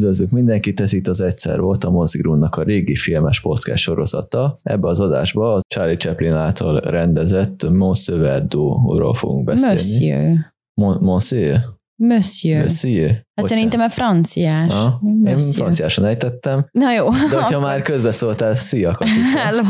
Üdvözlök mindenkit, ez itt az Egyszer volt a Mozigrunnak a régi filmes podcast sorozata. Ebbe az adásba a Charlie Chaplin által rendezett Monsieur Verdo-ról fogunk beszélni. Monsieur. Mon- Monsieur? Monsieur. Monsieur? Hát Bocsánat. szerintem a franciás. Ha? Én Monsieur. franciásan ejtettem, Na jó. de hogyha már közbeszóltál, szia Katica. Hello.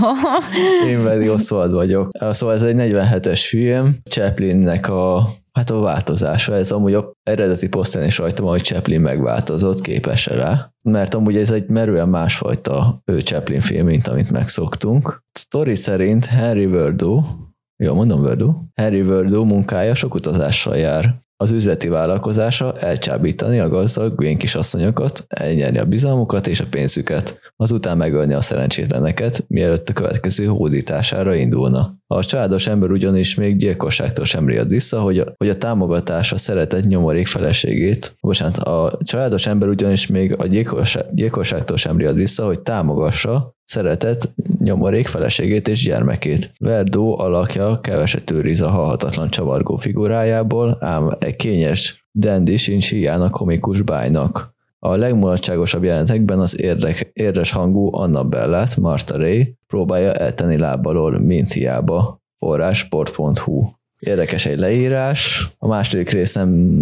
Én pedig Oswald vagyok. Szóval ez egy 47-es film, Chaplinnek a Hát a változása, ez amúgy a eredeti posztán is rajtam, hogy Chaplin megváltozott, képes rá. Mert amúgy ez egy merően másfajta ő Chaplin film, mint amit megszoktunk. Story szerint Henry Verdo, jó mondom Verdo, Henry Verdo munkája sok utazással jár. Az üzleti vállalkozása elcsábítani a gazdag green kisasszonyokat, elnyerni a bizalmukat és a pénzüket, azután megölni a szerencsétleneket, mielőtt a következő hódítására indulna. A családos ember ugyanis még gyilkosságtól sem riad vissza, hogy a, hogy a támogatása szeretett nyomorék feleségét, bocsánat, a családos ember ugyanis még a gyilkosság, gyilkosságtól sem riad vissza, hogy támogassa szeretett nyomorék feleségét és gyermekét. Verdó alakja keveset őriz a halhatatlan csavargó figurájából, ám egy kényes Dandy sincs hiány a komikus bájnak. A legmulatságosabb jelenetekben az érdek, érdes hangú Annabellát, Martha Ray próbálja eltenni lábalól, mint hiába. Forrás sport.hu Érdekes egy leírás, a második rész nem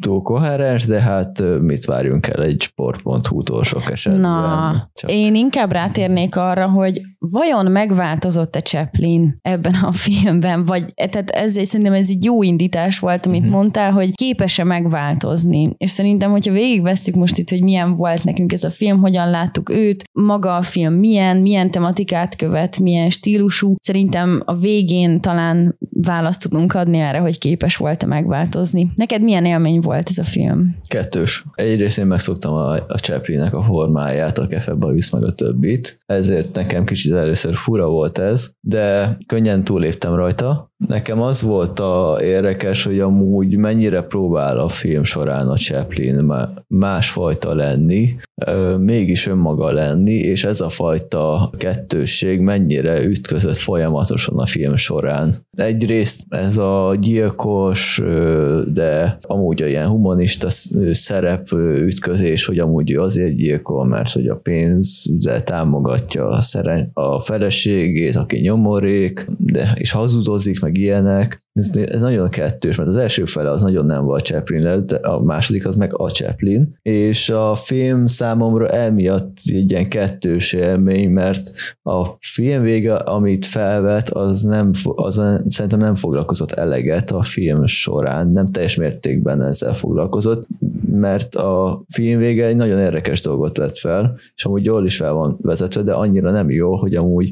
túl koherens, de hát mit várjunk el egy sport.hu-tól sok esetben. Na, én inkább rátérnék arra, hogy vajon megváltozott-e Chaplin ebben a filmben, vagy tehát ezzel szerintem ez egy jó indítás volt, amit uh-huh. mondtál, hogy képes-e megváltozni. És szerintem, hogyha végigvesszük most itt, hogy milyen volt nekünk ez a film, hogyan láttuk őt, maga a film milyen, milyen tematikát követ, milyen stílusú, szerintem a végén talán választ tudunk adni erre, hogy képes volt-e megváltozni. Neked milyen élmény volt ez a film? Kettős. Egyrészt én megszoktam a, a Chaplinnek a formáját, a kefebbe visz meg a többit, ezért nekem kicsit először fura volt ez, de könnyen túléptem rajta. Nekem az volt a érdekes, hogy amúgy mennyire próbál a film során a Chaplin másfajta lenni, mégis önmaga lenni, és ez a fajta kettősség mennyire ütközött folyamatosan a film során. Egyrészt ez a gyilkos, de amúgy ilyen humanista szerep ütközés, hogy amúgy azért gyilkol, mert hogy a pénzzel támogatja a, szeren- a feleségét, aki nyomorék, de és hazudozik, meg ilyenek. Ez, ez nagyon kettős, mert az első fele az nagyon nem volt Chaplin, de a második az meg a Chaplin, és a film számomra emiatt egy ilyen kettős élmény, mert a film vége, amit felvet, az, nem, az szerintem nem foglalkozott eleget a film során, nem teljes mértékben ezzel foglalkozott, mert a film vége egy nagyon érdekes dolgot vett fel, és amúgy jól is fel van vezetve, de annyira nem jó, hogy amúgy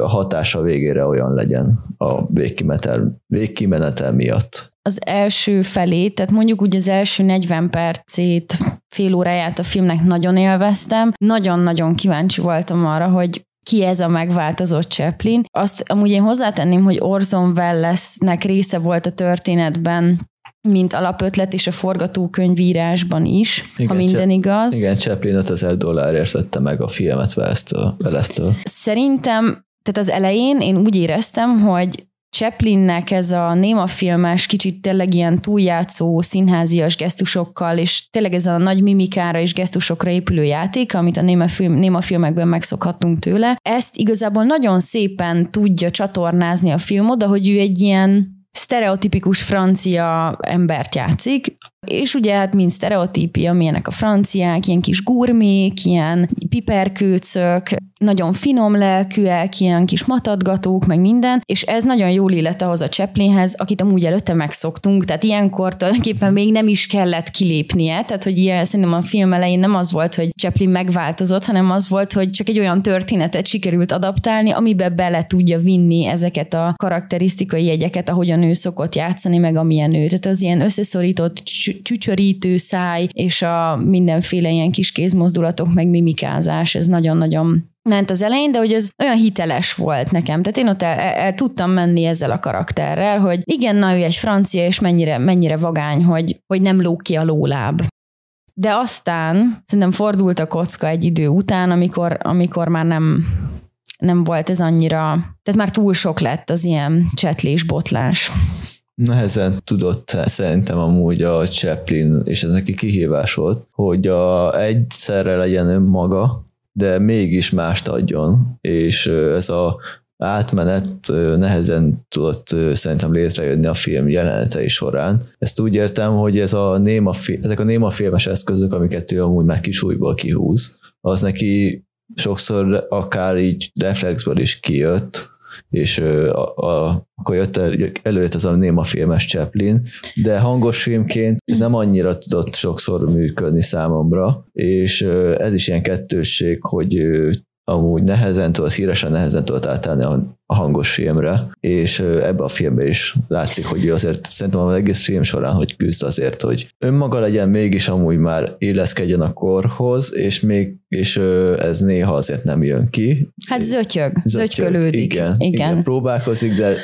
a hatása végére olyan legyen a végkimenetel, végkimenetel miatt. Az első felét, tehát mondjuk úgy az első 40 percét, fél óráját a filmnek nagyon élveztem. Nagyon-nagyon kíváncsi voltam arra, hogy ki ez a megváltozott Chaplin. Azt amúgy én hozzátenném, hogy Orson Wellesnek része volt a történetben mint alapötlet és a forgatókönyvírásban is, igen, ha minden Cse- igaz. Igen, Chaplin 5000 dollárért vette meg a filmet Velesztől. Szerintem, tehát az elején én úgy éreztem, hogy Chaplinnek ez a néma filmes, kicsit tényleg ilyen túljátszó színházias gesztusokkal, és tényleg ez a nagy mimikára és gesztusokra épülő játék, amit a néma, film, néma filmekben megszokhattunk tőle, ezt igazából nagyon szépen tudja csatornázni a film oda, hogy ő egy ilyen sztereotipikus francia embert játszik, és ugye hát mind sztereotípia, milyenek a franciák, ilyen kis gurmék, ilyen piperkőcök, nagyon finom lelkűek, ilyen kis matadgatók, meg minden, és ez nagyon jól illet ahhoz a Chaplinhez, akit amúgy előtte megszoktunk, tehát ilyenkor tulajdonképpen még nem is kellett kilépnie, tehát hogy ilyen, szerintem a film elején nem az volt, hogy Chaplin megváltozott, hanem az volt, hogy csak egy olyan történetet sikerült adaptálni, amibe bele tudja vinni ezeket a karakterisztikai jegyeket, ahogyan ő szokott játszani, meg amilyen ő. Tehát az ilyen összeszorított csücsörítő száj, és a mindenféle ilyen kis kézmozdulatok, meg mimikázás, ez nagyon-nagyon ment az elején, de hogy ez olyan hiteles volt nekem. Tehát én ott el, el, el tudtam menni ezzel a karakterrel, hogy igen, na ő egy francia, és mennyire, mennyire vagány, hogy, hogy nem lóg ki a lóláb. De aztán szerintem fordult a kocka egy idő után, amikor, amikor már nem, nem volt ez annyira, tehát már túl sok lett az ilyen csetlés, botlás. Nehezen tudott szerintem amúgy a Chaplin, és ez neki kihívás volt, hogy a, egyszerre legyen önmaga, de mégis mást adjon, és ez a átmenet nehezen tudott szerintem létrejönni a film jelenetei során. Ezt úgy értem, hogy ez a néma, ezek a néma filmes eszközök, amiket ő amúgy már kisújból kihúz, az neki sokszor akár így reflexből is kijött, és a, a, akkor jött el, előtt ez a néma filmes Chaplin, de hangos filmként ez nem annyira tudott sokszor működni számomra, és ez is ilyen kettősség, hogy amúgy nehezen tudott, híresen nehezen tudott átállni a, a hangos filmre, és ebbe a filmbe is látszik, hogy ő azért szerintem az egész film során, hogy küzd azért, hogy önmaga legyen, mégis amúgy már illeszkedjen a korhoz, és még és ez néha azért nem jön ki. Hát zötyög, zötyög. Igen, igen, igen, próbálkozik, de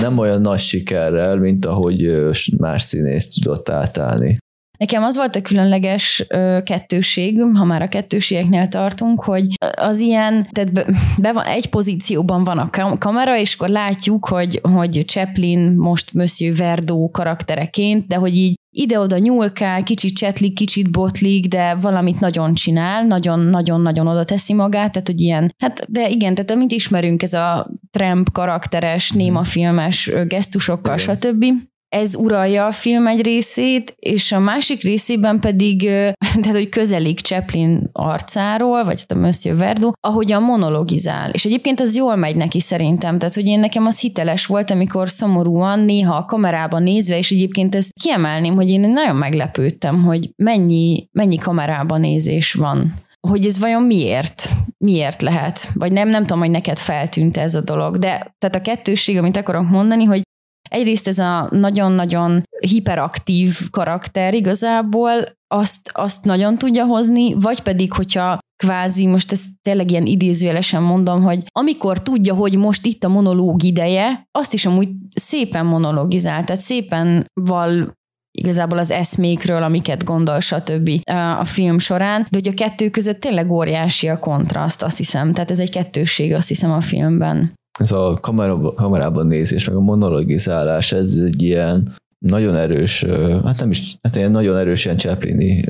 nem olyan nagy sikerrel, mint ahogy más színész tudott átállni. Nekem az volt a különleges ö, kettőség, ha már a kettőségeknél tartunk, hogy az ilyen, tehát be, be van, egy pozícióban van a kamera, és akkor látjuk, hogy, hogy Chaplin most Monsieur Verdo karaktereként, de hogy így ide-oda nyúlkál, kicsit csetlik, kicsit botlik, de valamit nagyon csinál, nagyon-nagyon-nagyon oda teszi magát, tehát hogy ilyen, hát de igen, tehát amit ismerünk, ez a Tramp karakteres, néma filmes gesztusokkal, igen. stb ez uralja a film egy részét, és a másik részében pedig, tehát hogy közelik Chaplin arcáról, vagy a Monsieur Verdo, ahogyan monologizál. És egyébként az jól megy neki szerintem, tehát hogy én nekem az hiteles volt, amikor szomorúan néha a kamerában nézve, és egyébként ezt kiemelném, hogy én nagyon meglepődtem, hogy mennyi, mennyi kamerában nézés van hogy ez vajon miért? Miért lehet? Vagy nem, nem tudom, hogy neked feltűnt ez a dolog. De tehát a kettőség, amit akarok mondani, hogy Egyrészt ez a nagyon-nagyon hiperaktív karakter igazából azt, azt nagyon tudja hozni, vagy pedig, hogyha kvázi, most ezt tényleg ilyen idézőjelesen mondom, hogy amikor tudja, hogy most itt a monológ ideje, azt is amúgy szépen monologizál, tehát szépen val igazából az eszmékről, amiket gondol, stb. a film során, de hogy a kettő között tényleg óriási a kontraszt, azt hiszem. Tehát ez egy kettőség, azt hiszem a filmben ez a kamerában, kamerában nézés, meg a monologizálás, ez egy ilyen nagyon erős, hát nem is, hát ilyen nagyon erős ilyen Chaplini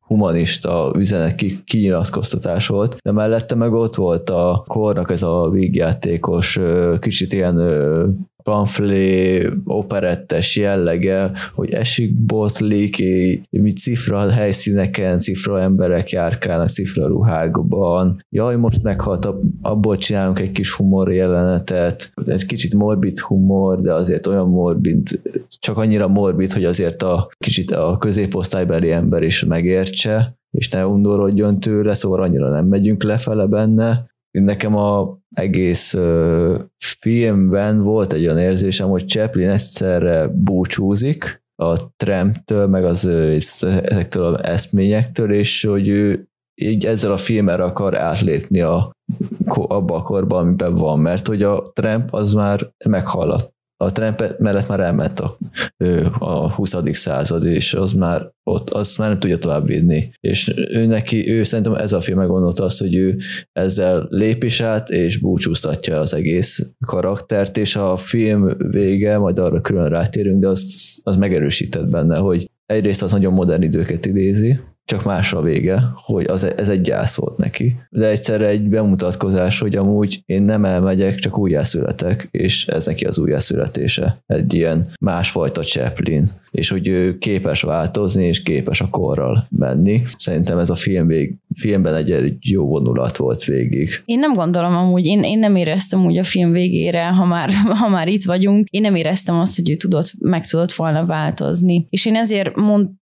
humanista üzenet kinyilatkoztatás volt, de mellette meg ott volt a kornak ez a vígjátékos, kicsit ilyen pamflé operettes jellege, hogy esik, botlik, mi cifra helyszíneken, cifra emberek járkálnak cifra ruhákban. Jaj, most meghalt, abból csinálunk egy kis humor jelenetet. Ez kicsit morbid humor, de azért olyan morbid, csak annyira morbid, hogy azért a kicsit a középosztálybeli ember is megértse, és ne undorodjon tőle, szóval annyira nem megyünk lefele benne. Nekem a egész uh, filmben volt egy olyan érzésem, hogy Chaplin egyszerre búcsúzik a Tramptől, meg az ezektől az eszményektől, és hogy ő így ezzel a filmmel akar átlépni a, abba a korba, amiben van, mert hogy a Trump az már meghallott a Trump mellett már elment a, a 20. század, és az már ott, azt már nem tudja tovább vinni. És ő neki, ő szerintem ez a film meggondolta azt, hogy ő ezzel lép és búcsúztatja az egész karaktert, és a film vége, majd arra külön rátérünk, de az, az megerősített benne, hogy egyrészt az nagyon modern időket idézi, csak más a vége, hogy az, ez egy gyász volt neki. De egyszerre egy bemutatkozás, hogy amúgy én nem elmegyek, csak újjászületek, és ez neki az újjászületése. Egy ilyen másfajta Chaplin, és hogy ő képes változni, és képes a korral menni. Szerintem ez a film vég, filmben egy, egy jó vonulat volt végig. Én nem gondolom amúgy, én, én nem éreztem úgy a film végére, ha már, ha már itt vagyunk, én nem éreztem azt, hogy ő tudott, meg tudott volna változni. És én ezért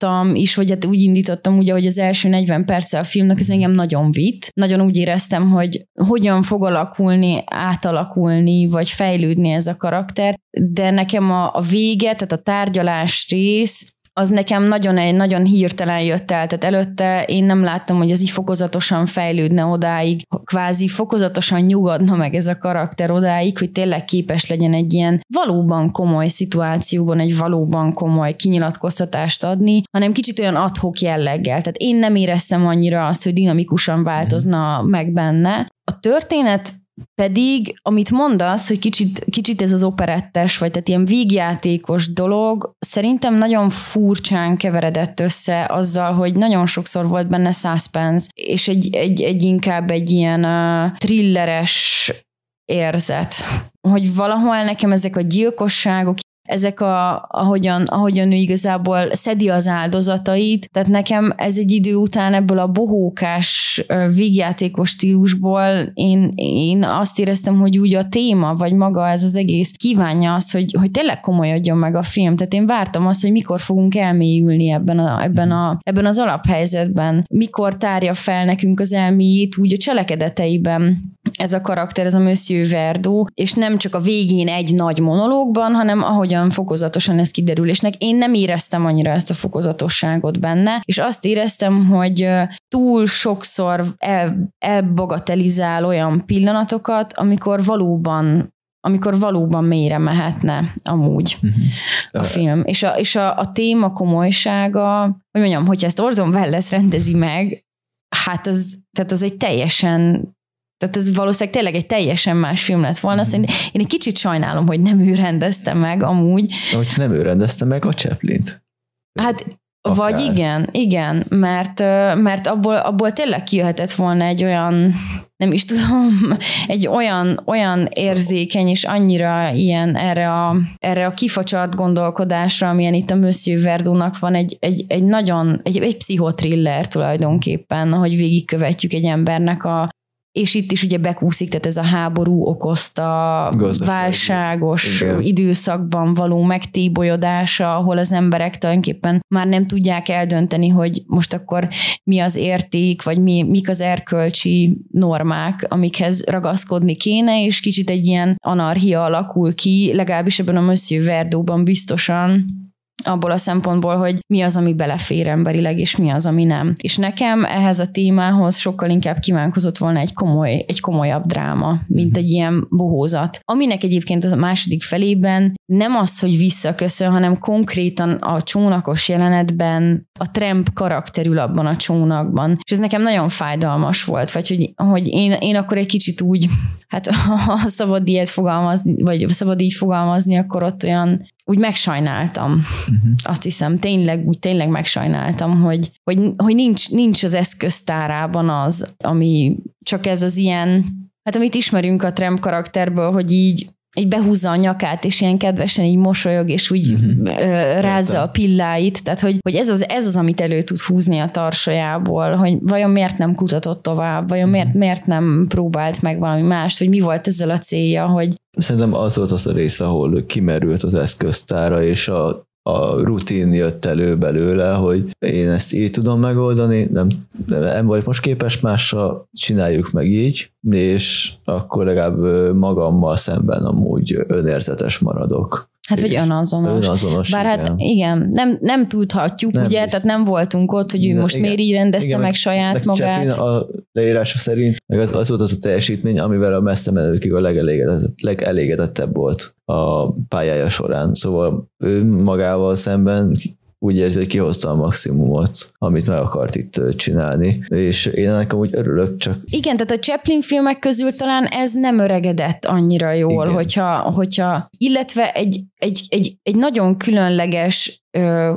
mondtam is, vagy hát úgy indítottam ugye, hogy az első 40 perce a filmnek ez engem nagyon vitt. Nagyon úgy éreztem, hogy hogyan fog alakulni, átalakulni, vagy fejlődni ez a karakter, de nekem a, a vége, tehát a tárgyalás rész, az nekem nagyon egy nagyon hirtelen jött el, tehát előtte én nem láttam, hogy ez így fokozatosan fejlődne odáig, kvázi fokozatosan nyugodna meg ez a karakter odáig, hogy tényleg képes legyen egy ilyen valóban komoly szituációban egy valóban komoly kinyilatkoztatást adni, hanem kicsit olyan adhok jelleggel. Tehát én nem éreztem annyira azt, hogy dinamikusan változna meg benne. A történet pedig, amit mondasz, hogy kicsit, kicsit ez az operettes, vagy tehát ilyen vígjátékos dolog, szerintem nagyon furcsán keveredett össze azzal, hogy nagyon sokszor volt benne suspense, és egy, egy, egy inkább egy ilyen uh, thrilleres érzet. Hogy valahol nekem ezek a gyilkosságok ezek a, ahogyan, ahogyan ő igazából szedi az áldozatait, tehát nekem ez egy idő után ebből a bohókás vígjátékos stílusból én, én azt éreztem, hogy úgy a téma, vagy maga ez az egész kívánja azt, hogy, hogy tényleg komolyodjon meg a film. Tehát én vártam azt, hogy mikor fogunk elmélyülni ebben, a, ebben, a, ebben az alaphelyzetben, mikor tárja fel nekünk az elméjét úgy a cselekedeteiben ez a karakter, ez a Monsieur Verdo, és nem csak a végén egy nagy monológban, hanem ahogyan fokozatosan ez kiderül, és nek én nem éreztem annyira ezt a fokozatosságot benne, és azt éreztem, hogy túl sokszor el, elbagatelizál olyan pillanatokat, amikor valóban amikor valóban mélyre mehetne amúgy uh-huh. a film. És a, és a, a téma komolysága, hogy mondjam, hogyha ezt Orson Welles rendezi meg, hát az, tehát az egy teljesen tehát ez valószínűleg tényleg egy teljesen más film lett volna. Mm. én egy kicsit sajnálom, hogy nem ő rendezte meg amúgy. Hogy nem ő rendezte meg a Chaplin-t. Hát Akár. Vagy igen, igen, mert, mert abból, abból tényleg kijöhetett volna egy olyan, nem is tudom, egy olyan, olyan érzékeny és annyira ilyen erre a, erre a kifacsart gondolkodásra, amilyen itt a Monsieur Verdónak van egy, egy, egy nagyon, egy, egy pszichotriller tulajdonképpen, hogy végigkövetjük egy embernek a, és itt is ugye bekúszik, tehát ez a háború okozta Gazdaság. válságos Igen. időszakban való megtébolyodása, ahol az emberek tulajdonképpen már nem tudják eldönteni, hogy most akkor mi az érték, vagy mi, mik az erkölcsi normák, amikhez ragaszkodni kéne, és kicsit egy ilyen anarchia alakul ki, legalábbis ebben a Monsieur Verdóban biztosan, abból a szempontból, hogy mi az, ami belefér emberileg, és mi az, ami nem. És nekem ehhez a témához sokkal inkább kívánkozott volna egy, komoly, egy komolyabb dráma, mint egy ilyen bohózat. Aminek egyébként a második felében nem az, hogy visszaköszön, hanem konkrétan a csónakos jelenetben a Tramp karakterül abban a csónakban. És ez nekem nagyon fájdalmas volt, vagy hogy, hogy én, én akkor egy kicsit úgy, hát ha szabad ilyet fogalmazni, vagy szabad így fogalmazni, akkor ott olyan úgy megsajnáltam. Uh-huh. Azt hiszem, tényleg, úgy tényleg megsajnáltam, hogy, hogy, hogy nincs, nincs az eszköztárában az, ami csak ez az ilyen, hát amit ismerünk a Trem karakterből, hogy így így behúzza a nyakát, és ilyen kedvesen így mosolyog, és úgy uh-huh. rázza Értem. a pilláit, tehát hogy, hogy ez, az, ez az, amit elő tud húzni a tarsajából, hogy vajon miért nem kutatott tovább, vajon uh-huh. miért, miért nem próbált meg valami mást, hogy mi volt ezzel a célja, hogy Szerintem az volt az a rész, ahol kimerült az eszköztára, és a a rutin jött elő belőle, hogy én ezt így tudom megoldani, nem, nem vagy most képes másra, csináljuk meg így, és akkor legalább magammal szemben amúgy önérzetes maradok. Hát, vagy önazonos. önazonos Bár hát igen. hát igen, nem, nem tudhatjuk, nem ugye, biztos. tehát nem voltunk ott, hogy ő most igen. miért így rendezte igen, meg saját magát. Chaplin a leírása szerint meg az, az volt az a teljesítmény, amivel a messze menőkig a legelégedett, legelégedettebb volt a pályája során. Szóval ő magával szemben úgy érzi, hogy kihozta a maximumot, amit meg akart itt csinálni, és én nekem úgy örülök csak. Igen, tehát a Chaplin filmek közül talán ez nem öregedett annyira jól, hogyha, hogyha, illetve egy, egy, egy, egy nagyon különleges ö,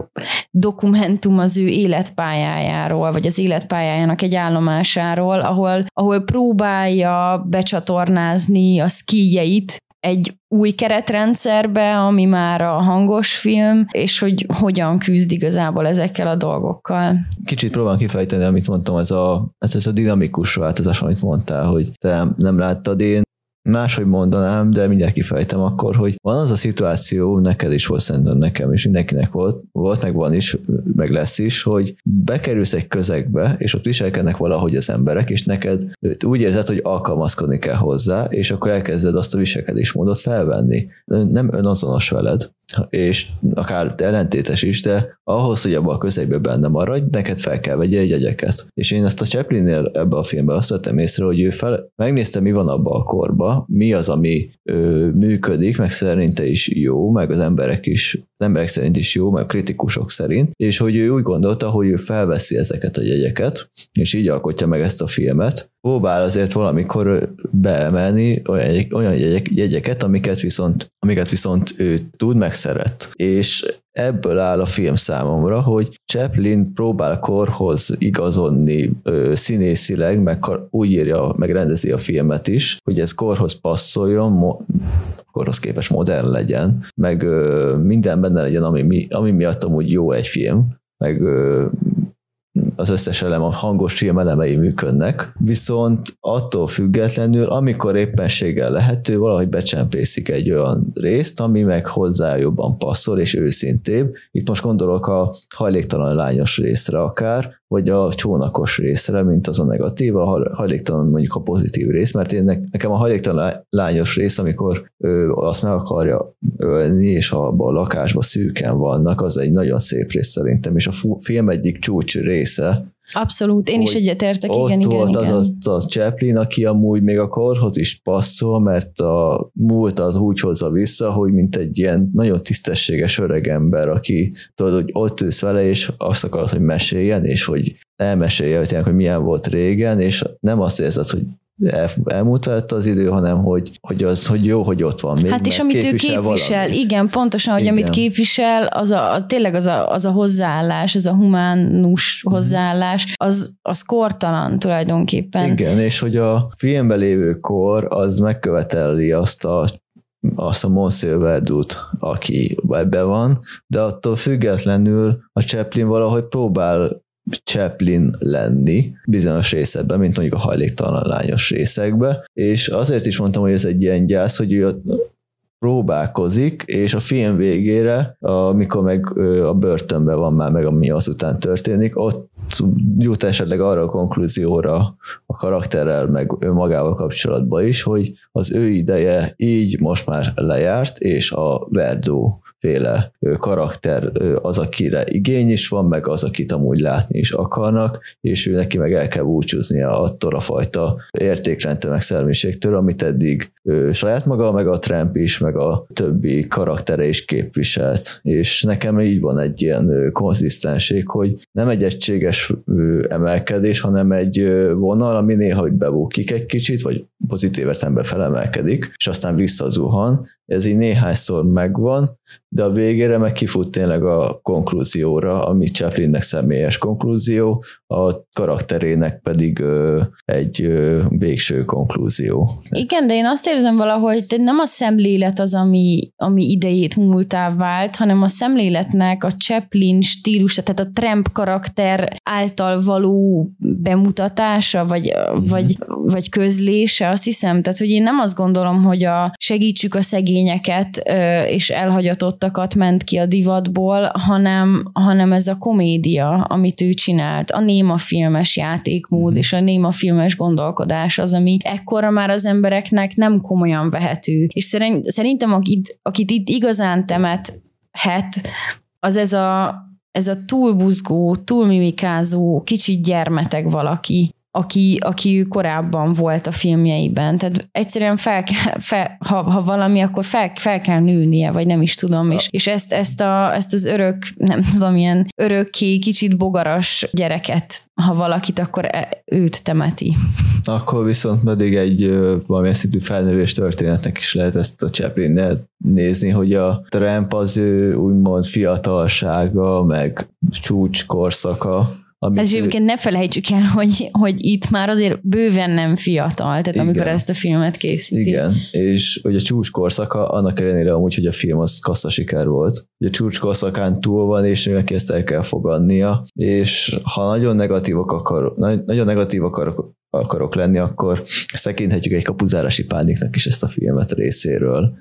dokumentum az ő életpályájáról, vagy az életpályájának egy állomásáról, ahol, ahol próbálja becsatornázni a skijeit egy új keretrendszerbe, ami már a hangos film, és hogy hogyan küzd igazából ezekkel a dolgokkal. Kicsit próbálom kifejteni, amit mondtam, ez a, ez, ez a dinamikus változás, amit mondtál, hogy te nem, láttad, én máshogy mondanám, de mindjárt kifejtem akkor, hogy van az a szituáció, neked is volt szerintem nekem, és mindenkinek volt, volt, meg van is, meg lesz is, hogy bekerülsz egy közegbe, és ott viselkednek valahogy az emberek, és neked úgy érzed, hogy alkalmazkodni kell hozzá, és akkor elkezded azt a viselkedésmódot felvenni. Nem önazonos veled, és akár ellentétes is, de ahhoz, hogy abban a közegben benne maradj, neked fel kell vegye egy jegyeket. És én ezt a Chaplinnél ebbe a filmben azt vettem észre, hogy ő fel, megnézte, mi van abban a korban, mi az, ami ö, működik, meg szerinte is jó, meg az emberek is emberek szerint is jó, meg kritikusok szerint, és hogy ő úgy gondolta, hogy ő felveszi ezeket a jegyeket, és így alkotja meg ezt a filmet. Próbál azért valamikor beemelni olyan, olyan jegyek, jegyeket, amiket viszont, amiket viszont ő tud, meg szeret. És ebből áll a film számomra, hogy Chaplin próbál korhoz igazodni ö, színészileg, meg úgy írja, meg rendezi a filmet is, hogy ez korhoz passzoljon, mo- korhoz képes modern legyen, meg ö, minden benne legyen, ami, mi, ami miatt amúgy jó egy film, meg ö, az összes elem, a hangos film elemei működnek, viszont attól függetlenül, amikor éppenséggel lehető, valahogy becsempészik egy olyan részt, ami meg hozzá jobban passzol és őszintébb. Itt most gondolok a hajléktalan lányos részre akár, vagy a csónakos részre, mint az a negatív, a hajléktalan mondjuk a pozitív rész, mert én nekem a hajléktalan lányos rész, amikor ő azt meg akarja ölni, és abban a lakásban szűken vannak, az egy nagyon szép rész szerintem, és a film egyik csúcs része, Abszolút, én is egyetértek, igen, ott igen, volt igen. az a, a Chaplin, aki amúgy még a korhoz is passzol, mert a múltat úgy hozza vissza, hogy mint egy ilyen nagyon tisztességes öreg ember, aki tudod, hogy ott ülsz vele, és azt akarod, hogy meséljen, és hogy elmesélje, hogy, tényleg, hogy milyen volt régen, és nem azt érzed, hogy el, elmúlt velette az idő, hanem hogy, hogy, az, hogy jó, hogy ott van még. Hát és amit ő képvisel, valamit. igen, pontosan, hogy igen. amit képvisel, az a, tényleg az a, az a hozzáállás, ez a humánus mhm. hozzáállás, az, az kortalan tulajdonképpen. Igen, és hogy a filmben lévő kor az megköveteli azt a azt a Monsieur Verdut, aki ebben van, de attól függetlenül a Chaplin valahogy próbál Chaplin lenni bizonyos részekben, mint mondjuk a hajléktalan lányos részekben, és azért is mondtam, hogy ez egy ilyen gyász, hogy ő próbálkozik, és a film végére, amikor meg a börtönben van már meg, ami azután történik, ott jut esetleg arra a konklúzióra a karakterrel, meg önmagával kapcsolatban is, hogy az ő ideje így most már lejárt, és a Verdó féle karakter az, akire igény is van, meg az, akit amúgy látni is akarnak, és ő neki meg el kell búcsúznia attól a fajta értékrendtől, meg szellemiségtől, amit eddig ő saját maga, meg a Trump is, meg a többi karaktere is képviselt. És nekem így van egy ilyen konzisztenség, hogy nem egy egységes emelkedés, hanem egy vonal, ami néha bebukik egy kicsit, vagy pozitív értelemben felemelkedik, és aztán visszazuhan. Ez így néhányszor megvan, de a végére meg kifut tényleg a konklúzióra, ami Chaplinnek személyes konklúzió, a karakterének pedig ö, egy ö, végső konklúzió. Igen, de én azt érzem valahogy, hogy nem a szemlélet az, ami, ami idejét múltá vált, hanem a szemléletnek a Chaplin stílus, tehát a Tramp karakter által való bemutatása, vagy, mm-hmm. vagy, vagy közlése, azt hiszem, tehát hogy én nem azt gondolom, hogy a segítsük a szegényeket és elhagyatottakat ment ki a divatból, hanem, hanem ez a komédia, amit ő csinált, a néma filmes játékmód mm-hmm. és a néma filmes gondolkodás az, ami ekkora már az embereknek nem komolyan vehető. És szerintem akit, akit itt igazán temethet, az ez a, ez a túlbuzgó, túlmimikázó, kicsit gyermeteg valaki, aki, aki ő korábban volt a filmjeiben. Tehát egyszerűen fel, kell, fel ha, ha valami, akkor fel, fel kell nőnie, vagy nem is tudom. És, és ezt, ezt, a, ezt az örök, nem tudom, ilyen örökké, kicsit bogaras gyereket, ha valakit, akkor e, őt temeti. Akkor viszont pedig egy valamilyen szintű felnővés történetnek is lehet ezt a chaplin nézni, hogy a Trump az ő úgymond fiatalsága, meg csúcskorszaka, amit Ez egyébként ne felejtsük el, hogy, hogy itt már azért bőven nem fiatal, tehát igen. amikor ezt a filmet készíti. Igen, és hogy a csúcs korszaka, annak ellenére amúgy, hogy a film az kassza siker volt. Hogy a csúcs korszakán túl van, és neki ezt el kell fogadnia, és ha nagyon negatívak akar, nagyon negatív akarok, akarok lenni, akkor szekinthetjük egy kapuzárási pániknak is ezt a filmet részéről,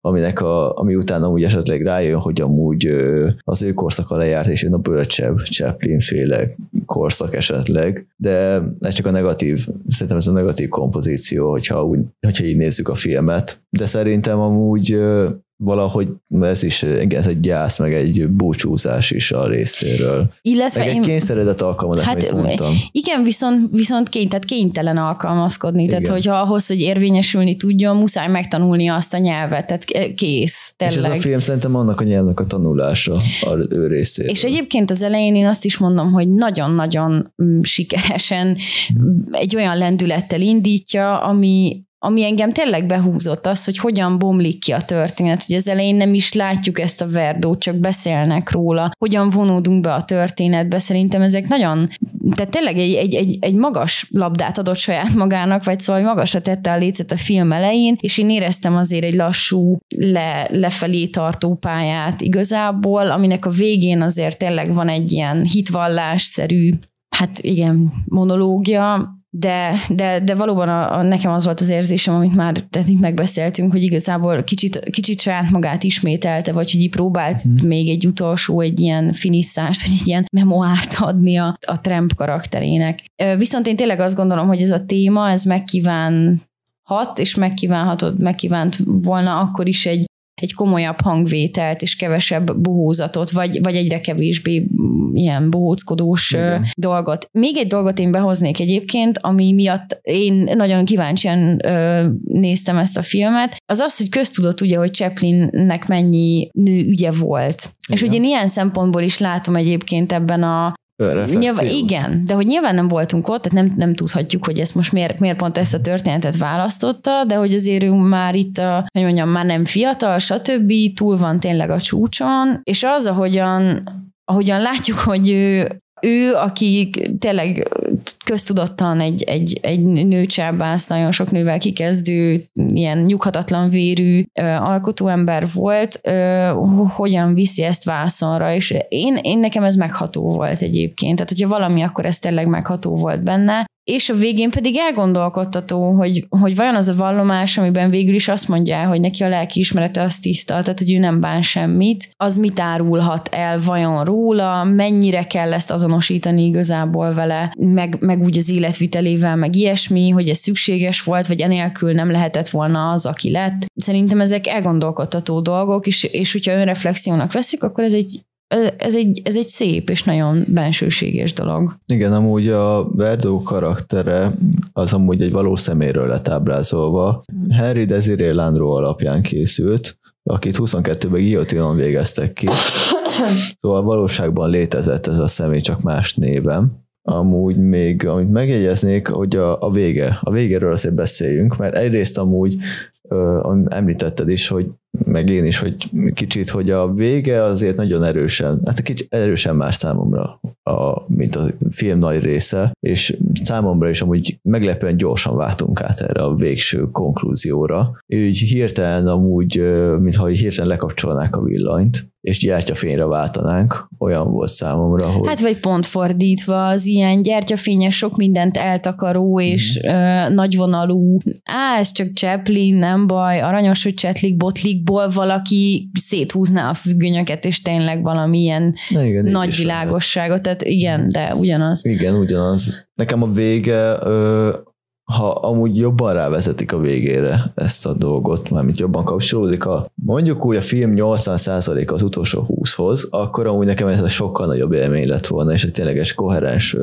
aminek a, ami utána úgy esetleg rájön, hogy amúgy az ő korszaka lejárt, és jön a bölcsebb Chaplin féle korszak esetleg, de ez csak a negatív, szerintem ez a negatív kompozíció, hogyha, úgy, hogyha így nézzük a filmet. De szerintem amúgy valahogy ez is, ez egy gyász, meg egy búcsúzás is a részéről. Illetve meg egy én, kényszeredett alkalmazás, hát, mondtam. Igen, viszont, viszont kény, tehát kénytelen alkalmazkodni. Igen. Tehát, hogyha ahhoz, hogy érvényesülni tudjon, muszáj megtanulni azt a nyelvet. Tehát kész, tényleg. És ez a film szerintem annak a nyelvnek a tanulása az ő részéről. És egyébként az elején én azt is mondom, hogy nagyon-nagyon mm, sikeresen egy olyan lendülettel indítja, ami, ami engem tényleg behúzott az, hogy hogyan bomlik ki a történet, hogy az elején nem is látjuk ezt a verdót, csak beszélnek róla, hogyan vonódunk be a történetbe, szerintem ezek nagyon, tehát tényleg egy, egy, egy, egy magas labdát adott saját magának, vagy szóval magasra tette a lécet a film elején, és én éreztem azért egy lassú, le, lefelé tartó pályát igazából, aminek a végén azért tényleg van egy ilyen hitvallásszerű hát igen, monológia, de, de, de valóban a, a, nekem az volt az érzésem, amit már tehát megbeszéltünk, hogy igazából kicsit, kicsit saját magát ismételte, vagy hogy így próbált hmm. még egy utolsó, egy ilyen finisszást, vagy egy ilyen memoárt adni a, a Trump karakterének. Viszont én tényleg azt gondolom, hogy ez a téma, ez megkíván hat, és megkívánhatod, megkívánt volna akkor is egy egy komolyabb hangvételt és kevesebb bohózatot, vagy, vagy egyre kevésbé ilyen bohóckodós Igen. dolgot. Még egy dolgot én behoznék egyébként, ami miatt én nagyon kíváncsian ö, néztem ezt a filmet, az az, hogy köztudott ugye, hogy Chaplinnek mennyi nő ügye volt. Igen. És én ilyen szempontból is látom egyébként ebben a Nyilván, igen, de hogy nyilván nem voltunk ott, tehát nem, nem tudhatjuk, hogy ezt most miért, miért pont ezt a történetet választotta, de hogy azért ő már itt, a, hogy mondjam, már nem fiatal, stb. túl van tényleg a csúcson, és az, ahogyan, ahogyan látjuk, hogy ő ő, aki tényleg köztudottan egy, egy, egy nőcsábász, nagyon sok nővel kikezdő, ilyen nyughatatlan vérű alkotóember volt, hogyan viszi ezt vászonra, és én, én nekem ez megható volt egyébként, tehát hogyha valami, akkor ez tényleg megható volt benne, és a végén pedig elgondolkodtató, hogy, hogy vajon az a vallomás, amiben végül is azt mondja, hogy neki a lelki ismerete az tiszta, tehát hogy ő nem bán semmit, az mit árulhat el vajon róla, mennyire kell ezt azonosítani igazából vele, meg, meg úgy az életvitelével, meg ilyesmi, hogy ez szükséges volt, vagy enélkül nem lehetett volna az, aki lett. Szerintem ezek elgondolkodtató dolgok, és, és hogyha önreflexiónak veszik, akkor ez egy ez egy, ez egy szép és nagyon bensőséges dolog. Igen, amúgy a Verdó karaktere az amúgy egy való szeméről lett ábrázolva. Henry Desiree Landro alapján készült, akit 22-ben guillotine végeztek ki. Szóval valóságban létezett ez a személy, csak más néven. Amúgy még, amit megjegyeznék, hogy a, a vége, a végéről azért beszéljünk, mert egyrészt amúgy említetted is, hogy meg én is, hogy kicsit, hogy a vége azért nagyon erősen, hát kicsit erősen más számomra, a, mint a film nagy része, és számomra is amúgy meglepően gyorsan váltunk át erre a végső konklúzióra. Úgy hirtelen amúgy, mintha hirtelen lekapcsolnák a villanyt, és gyertyafényre váltanánk, olyan volt számomra, hogy... Hát vagy pont fordítva, az ilyen gyertyafényes sok mindent eltakaró és mm. ö, nagyvonalú, á, ez csak Chaplin, nem baj, aranyos, hogy csetlik, botlikból valaki széthúzná a függönyöket, és tényleg valamilyen igen, nagy világosságot, tehát igen, de ugyanaz. Igen, ugyanaz. Nekem a vége ha amúgy jobban rávezetik a végére ezt a dolgot, mármint jobban kapcsolódik a, mondjuk úgy a film 80% az utolsó 20-hoz, akkor amúgy nekem ez a sokkal nagyobb élmény lett volna, és egy tényleges koherens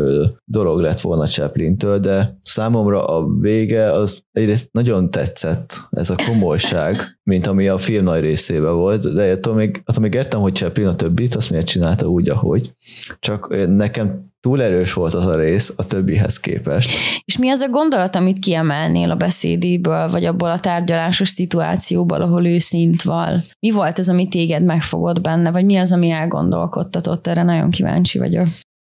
dolog lett volna Chaplin-től, de számomra a vége az egyrészt nagyon tetszett, ez a komolyság, mint ami a film nagy részében volt, de attól még, attól még értem, hogy Chaplin a többit, azt miért csinálta úgy, ahogy. Csak nekem túl erős volt az a rész a többihez képest. És mi az a gondolat, amit kiemelnél a beszédéből, vagy abból a tárgyalásos szituációból, ahol ő szint val? Mi volt ez, ami téged megfogott benne, vagy mi az, ami elgondolkodtatott? Erre nagyon kíváncsi vagyok.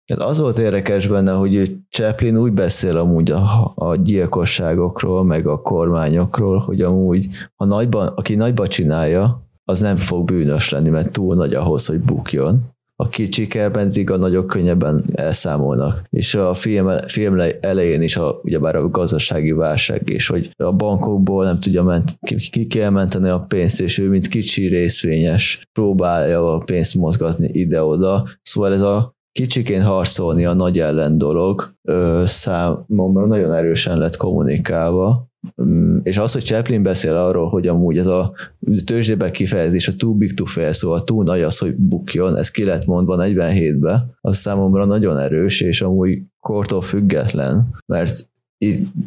Hát az volt érdekes benne, hogy Chaplin úgy beszél amúgy a, a gyilkosságokról, meg a kormányokról, hogy amúgy, ha nagyban, aki nagyban csinálja, az nem fog bűnös lenni, mert túl nagy ahhoz, hogy bukjon a kicsik elmentik, a nagyok könnyebben elszámolnak. És a film, film elején is a, ugyebár a gazdasági válság és hogy a bankokból nem tudja ment, ki, ki kell menteni a pénzt, és ő mint kicsi részvényes próbálja a pénzt mozgatni ide-oda. Szóval ez a kicsikén harcolni a nagy ellen dolog ö, számomra nagyon erősen lett kommunikálva, Mm, és az, hogy Chaplin beszél arról, hogy amúgy ez a tőzsdében kifejezés, a too big to fail, szóval túl nagy az, hogy bukjon, ez ki lett mondva 47-be, az számomra nagyon erős, és amúgy kortól független, mert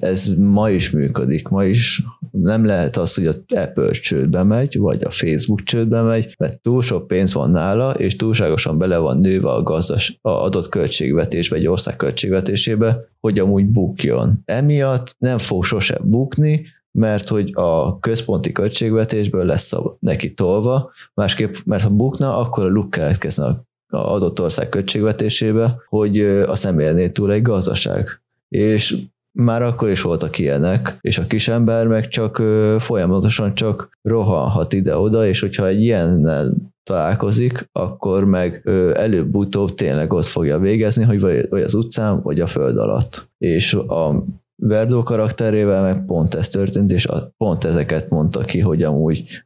ez ma is működik, ma is nem lehet az, hogy a Apple csődbe megy, vagy a Facebook csődbe megy, mert túl sok pénz van nála, és túlságosan bele van nőve a gazdas, a adott költségvetésbe, egy ország költségvetésébe, hogy amúgy bukjon. Emiatt nem fog sose bukni, mert hogy a központi költségvetésből lesz neki tolva, másképp, mert ha bukna, akkor a luk keletkezne a adott ország költségvetésébe, hogy azt nem élné túl egy gazdaság. És már akkor is voltak ilyenek, és a kisember meg csak folyamatosan csak rohanhat ide-oda, és hogyha egy ilyennel találkozik, akkor meg előbb-utóbb tényleg ott fogja végezni, hogy vagy az utcán, vagy a föld alatt. És a Verdó karakterével meg pont ez történt, és pont ezeket mondta ki, hogy amúgy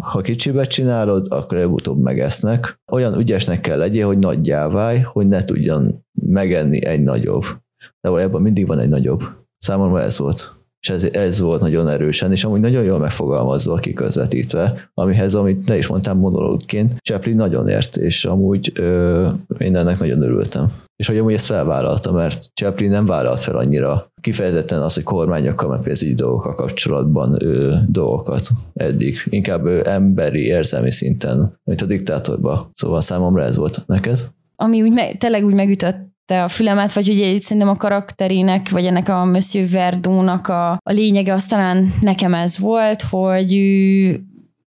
ha kicsibe csinálod, akkor előbb-utóbb megesznek. Olyan ügyesnek kell legyél, hogy nagyjá válj, hogy ne tudjon megenni egy nagyobb de valójában mindig van egy nagyobb. Számomra ez volt. És ez, ez volt nagyon erősen, és amúgy nagyon jól megfogalmazva, kiközvetítve, amihez, amit ne is mondtam monológként, Chaplin nagyon ért, és amúgy ö, ennek nagyon örültem. És hogy amúgy ezt felvállalta, mert Chaplin nem vállalt fel annyira kifejezetten az, hogy kormányokkal, meg pénzügyi dolgokkal kapcsolatban ő, dolgokat eddig. Inkább ő, emberi, érzelmi szinten, mint a diktátorban. Szóval számomra ez volt neked. Ami úgy me- tényleg úgy megütött a fülemet, vagy ugye szerintem a karakterének, vagy ennek a Monsieur Verdónak a, a lényege az talán nekem ez volt, hogy ő,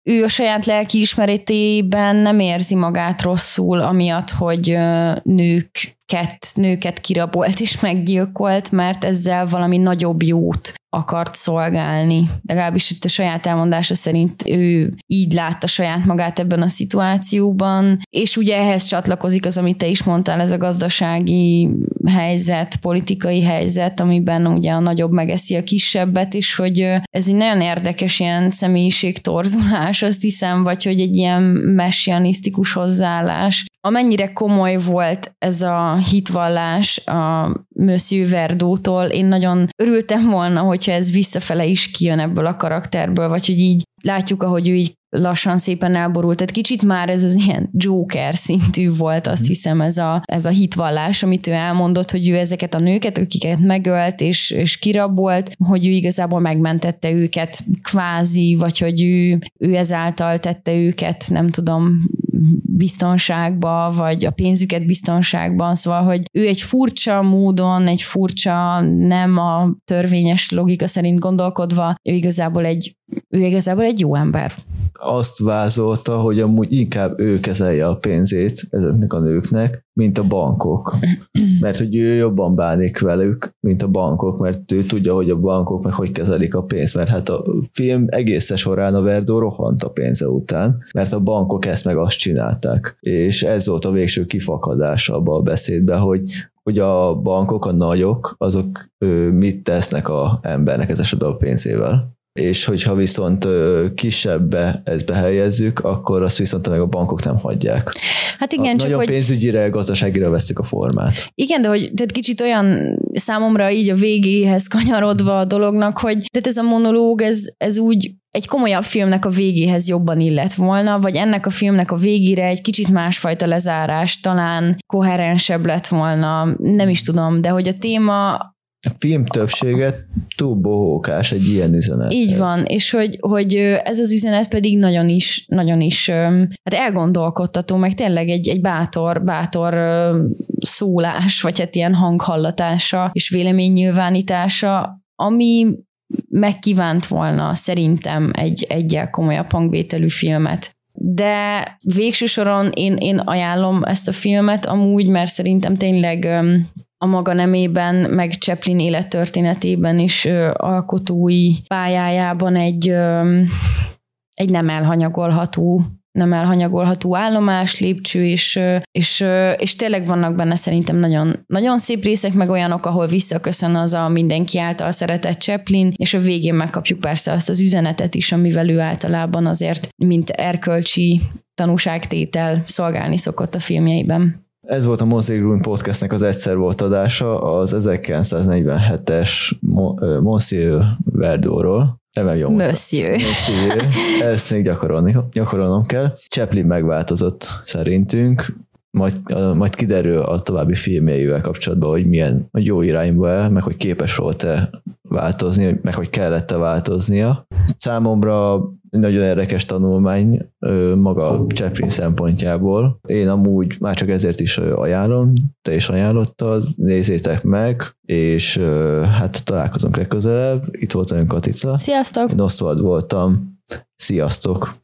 ő a saját lelki ismeretében nem érzi magát rosszul, amiatt, hogy nőket, nőket kirabolt és meggyilkolt, mert ezzel valami nagyobb jót akart szolgálni. Legalábbis itt a saját elmondása szerint ő így látta saját magát ebben a szituációban, és ugye ehhez csatlakozik az, amit te is mondtál, ez a gazdasági helyzet, politikai helyzet, amiben ugye a nagyobb megeszi a kisebbet, és hogy ez egy nagyon érdekes ilyen személyiségtorzulás, azt hiszem, vagy hogy egy ilyen messianisztikus hozzáállás. Amennyire komoly volt ez a hitvallás a Monsieur Verdótól, én nagyon örültem volna, hogyha ez visszafele is kijön ebből a karakterből, vagy hogy így látjuk, ahogy ő így lassan szépen elborult. Tehát kicsit már ez az ilyen Joker szintű volt, azt mhm. hiszem ez a, ez a hitvallás, amit ő elmondott, hogy ő ezeket a nőket, akiket megölt és, és kirabolt, hogy ő igazából megmentette őket kvázi, vagy hogy ő, ő ezáltal tette őket, nem tudom, biztonságba, vagy a pénzüket biztonságban, szóval, hogy ő egy furcsa módon, egy furcsa, nem a törvényes logika szerint gondolkodva, ő igazából egy, ő igazából egy jó ember azt vázolta, hogy amúgy inkább ő kezelje a pénzét ezeknek a nőknek, mint a bankok. Mert hogy ő jobban bánik velük, mint a bankok, mert ő tudja, hogy a bankok meg hogy kezelik a pénzt, mert hát a film egészen során a Verdó rohant a pénze után, mert a bankok ezt meg azt csinálták. És ez volt a végső kifakadás abba a beszédbe, hogy hogy a bankok, a nagyok, azok mit tesznek a embernek ez esetben a pénzével és hogyha viszont kisebbe ezt behelyezzük, akkor azt viszont meg a bankok nem hagyják. Hát igen, a csak nagyon hogy... pénzügyire, gazdaságire veszik a formát. Igen, de hogy tehát kicsit olyan számomra így a végéhez kanyarodva a dolognak, hogy tehát ez a monológ, ez, ez úgy egy komolyabb filmnek a végéhez jobban illet volna, vagy ennek a filmnek a végére egy kicsit másfajta lezárás, talán koherensebb lett volna, nem is tudom, de hogy a téma a film többsége túl bohókás egy ilyen üzenet. Így van, és hogy, hogy ez az üzenet pedig nagyon is, nagyon is hát elgondolkodtató, meg tényleg egy, egy bátor, bátor szólás, vagy hát ilyen hanghallatása és véleménynyilvánítása, ami megkívánt volna szerintem egy egyel komolyabb hangvételű filmet. De végső soron én, én ajánlom ezt a filmet amúgy, mert szerintem tényleg a maga nemében, meg Chaplin élettörténetében is ö, alkotói pályájában egy, ö, egy nem elhanyagolható nem elhanyagolható állomás, lépcső, és, és, és tényleg vannak benne szerintem nagyon, nagyon szép részek, meg olyanok, ahol visszaköszön az a mindenki által szeretett Chaplin, és a végén megkapjuk persze azt az üzenetet is, amivel ő általában azért, mint erkölcsi tanúságtétel szolgálni szokott a filmjeiben. Ez volt a Room podcastnek az egyszer volt adása, az 1947-es Monsieur Verdóról. Remélem jó Monsieur. Monsieur. Ezt még gyakorolni, gyakorolnom kell. Chaplin megváltozott szerintünk, majd, majd kiderül a további filmjeivel kapcsolatban, hogy milyen hogy jó irányba el, meg hogy képes volt-e változni, meg hogy kellett-e változnia. Számomra nagyon érdekes tanulmány maga Chaplin szempontjából. Én amúgy már csak ezért is ajánlom, te is ajánlottad, nézzétek meg, és hát találkozunk legközelebb. Itt volt olyan Katica. Sziasztok! Én Osztold voltam. Sziasztok!